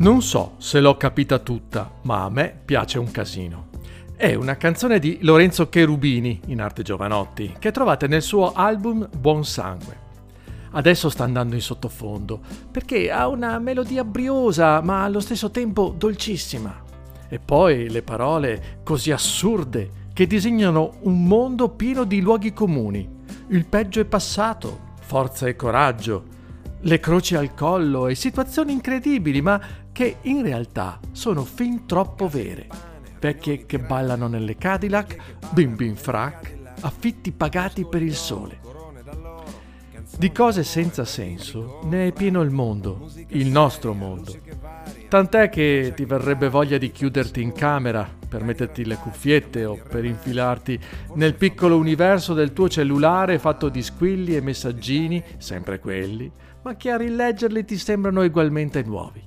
Non so se l'ho capita tutta, ma a me piace un casino. È una canzone di Lorenzo Cherubini, in arte Giovanotti, che trovate nel suo album Buon Sangue. Adesso sta andando in sottofondo, perché ha una melodia briosa, ma allo stesso tempo dolcissima. E poi le parole così assurde che disegnano un mondo pieno di luoghi comuni. Il peggio è passato, forza e coraggio, le croci al collo e situazioni incredibili, ma che in realtà sono fin troppo vere. Vecchie che ballano nelle Cadillac, bim bim frac, affitti pagati per il sole. Di cose senza senso ne è pieno il mondo, il nostro mondo. Tant'è che ti verrebbe voglia di chiuderti in camera per metterti le cuffiette o per infilarti nel piccolo universo del tuo cellulare fatto di squilli e messaggini, sempre quelli, ma che a rileggerli ti sembrano ugualmente nuovi.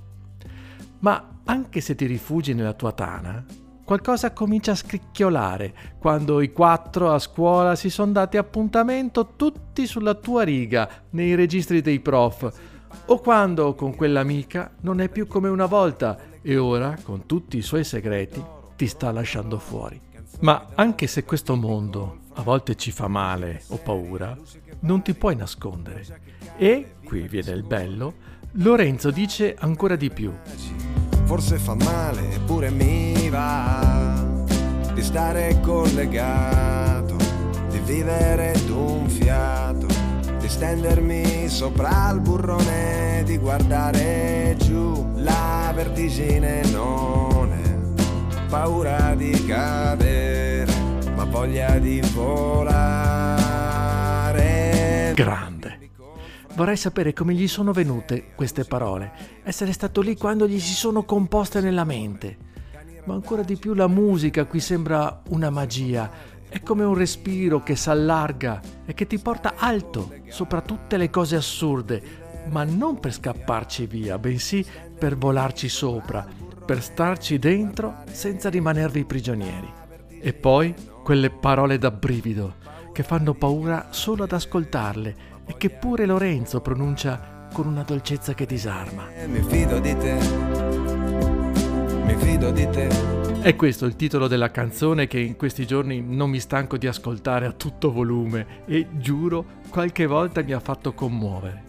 Ma anche se ti rifugi nella tua tana, qualcosa comincia a scricchiolare quando i quattro a scuola si sono dati appuntamento tutti sulla tua riga nei registri dei prof, o quando con quell'amica non è più come una volta e ora, con tutti i suoi segreti, ti sta lasciando fuori. Ma anche se questo mondo a volte ci fa male o paura, non ti puoi nascondere. E, qui viene il bello, Lorenzo dice ancora di più forse fa male, eppure mi va di stare collegato, di vivere d'un fiato, di stendermi sopra il burrone, di guardare giù la vertigine non è paura di cadere, ma voglia di volare. Grande. Vorrei sapere come gli sono venute queste parole, essere stato lì quando gli si sono composte nella mente. Ma ancora di più la musica qui sembra una magia, è come un respiro che s'allarga e che ti porta alto sopra tutte le cose assurde, ma non per scapparci via, bensì per volarci sopra, per starci dentro senza rimanervi prigionieri. E poi quelle parole da brivido che fanno paura solo ad ascoltarle e che pure Lorenzo pronuncia con una dolcezza che disarma. Mi fido di te, mi fido di te. È questo il titolo della canzone che in questi giorni non mi stanco di ascoltare a tutto volume e giuro qualche volta mi ha fatto commuovere.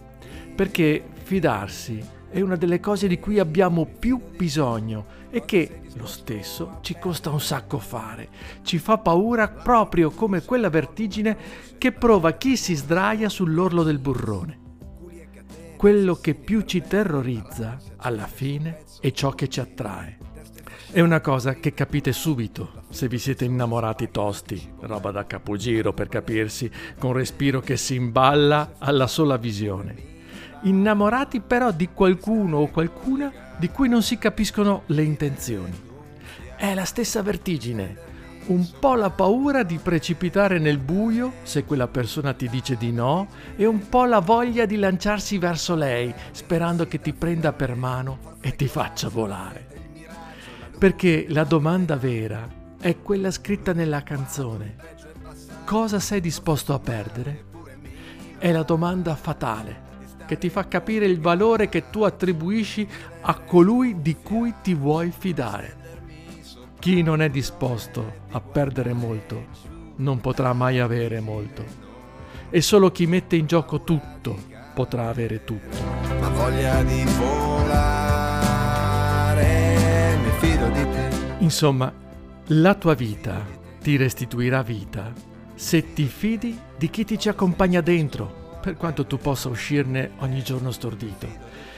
Perché fidarsi è una delle cose di cui abbiamo più bisogno e che lo stesso ci costa un sacco fare. Ci fa paura proprio come quella vertigine che prova chi si sdraia sull'orlo del burrone. Quello che più ci terrorizza, alla fine, è ciò che ci attrae. È una cosa che capite subito se vi siete innamorati tosti, roba da capogiro per capirsi, con respiro che si imballa alla sola visione. Innamorati però di qualcuno o qualcuna di cui non si capiscono le intenzioni. È la stessa vertigine, un po' la paura di precipitare nel buio se quella persona ti dice di no e un po' la voglia di lanciarsi verso lei sperando che ti prenda per mano e ti faccia volare. Perché la domanda vera è quella scritta nella canzone. Cosa sei disposto a perdere? È la domanda fatale che ti fa capire il valore che tu attribuisci a colui di cui ti vuoi fidare. Chi non è disposto a perdere molto non potrà mai avere molto. E solo chi mette in gioco tutto potrà avere tutto. Ma voglia di volare, mi fido di te. Insomma, la tua vita ti restituirà vita se ti fidi di chi ti ci accompagna dentro per quanto tu possa uscirne ogni giorno stordito.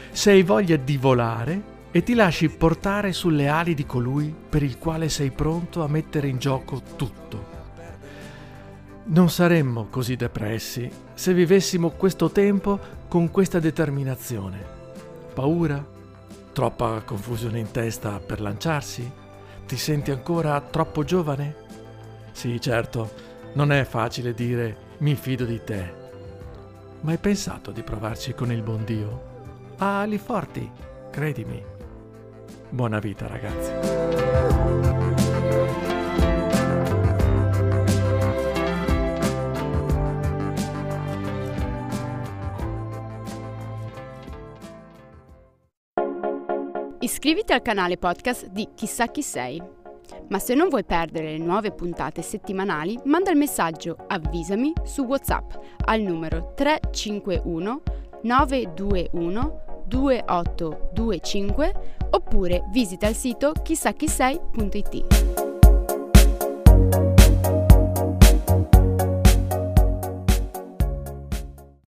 Se hai voglia di volare e ti lasci portare sulle ali di colui per il quale sei pronto a mettere in gioco tutto. Non saremmo così depressi se vivessimo questo tempo con questa determinazione. Paura? Troppa confusione in testa per lanciarsi? Ti senti ancora troppo giovane? Sì, certo, non è facile dire mi fido di te ma hai pensato di provarci con il buon Dio? Ha ali forti, credimi. Buona vita ragazzi. Iscriviti al canale podcast di Chissà chi sei. Ma se non vuoi perdere le nuove puntate settimanali, manda il messaggio Avvisami su WhatsApp al numero 351 921 2825 oppure visita il sito chissachisei.it.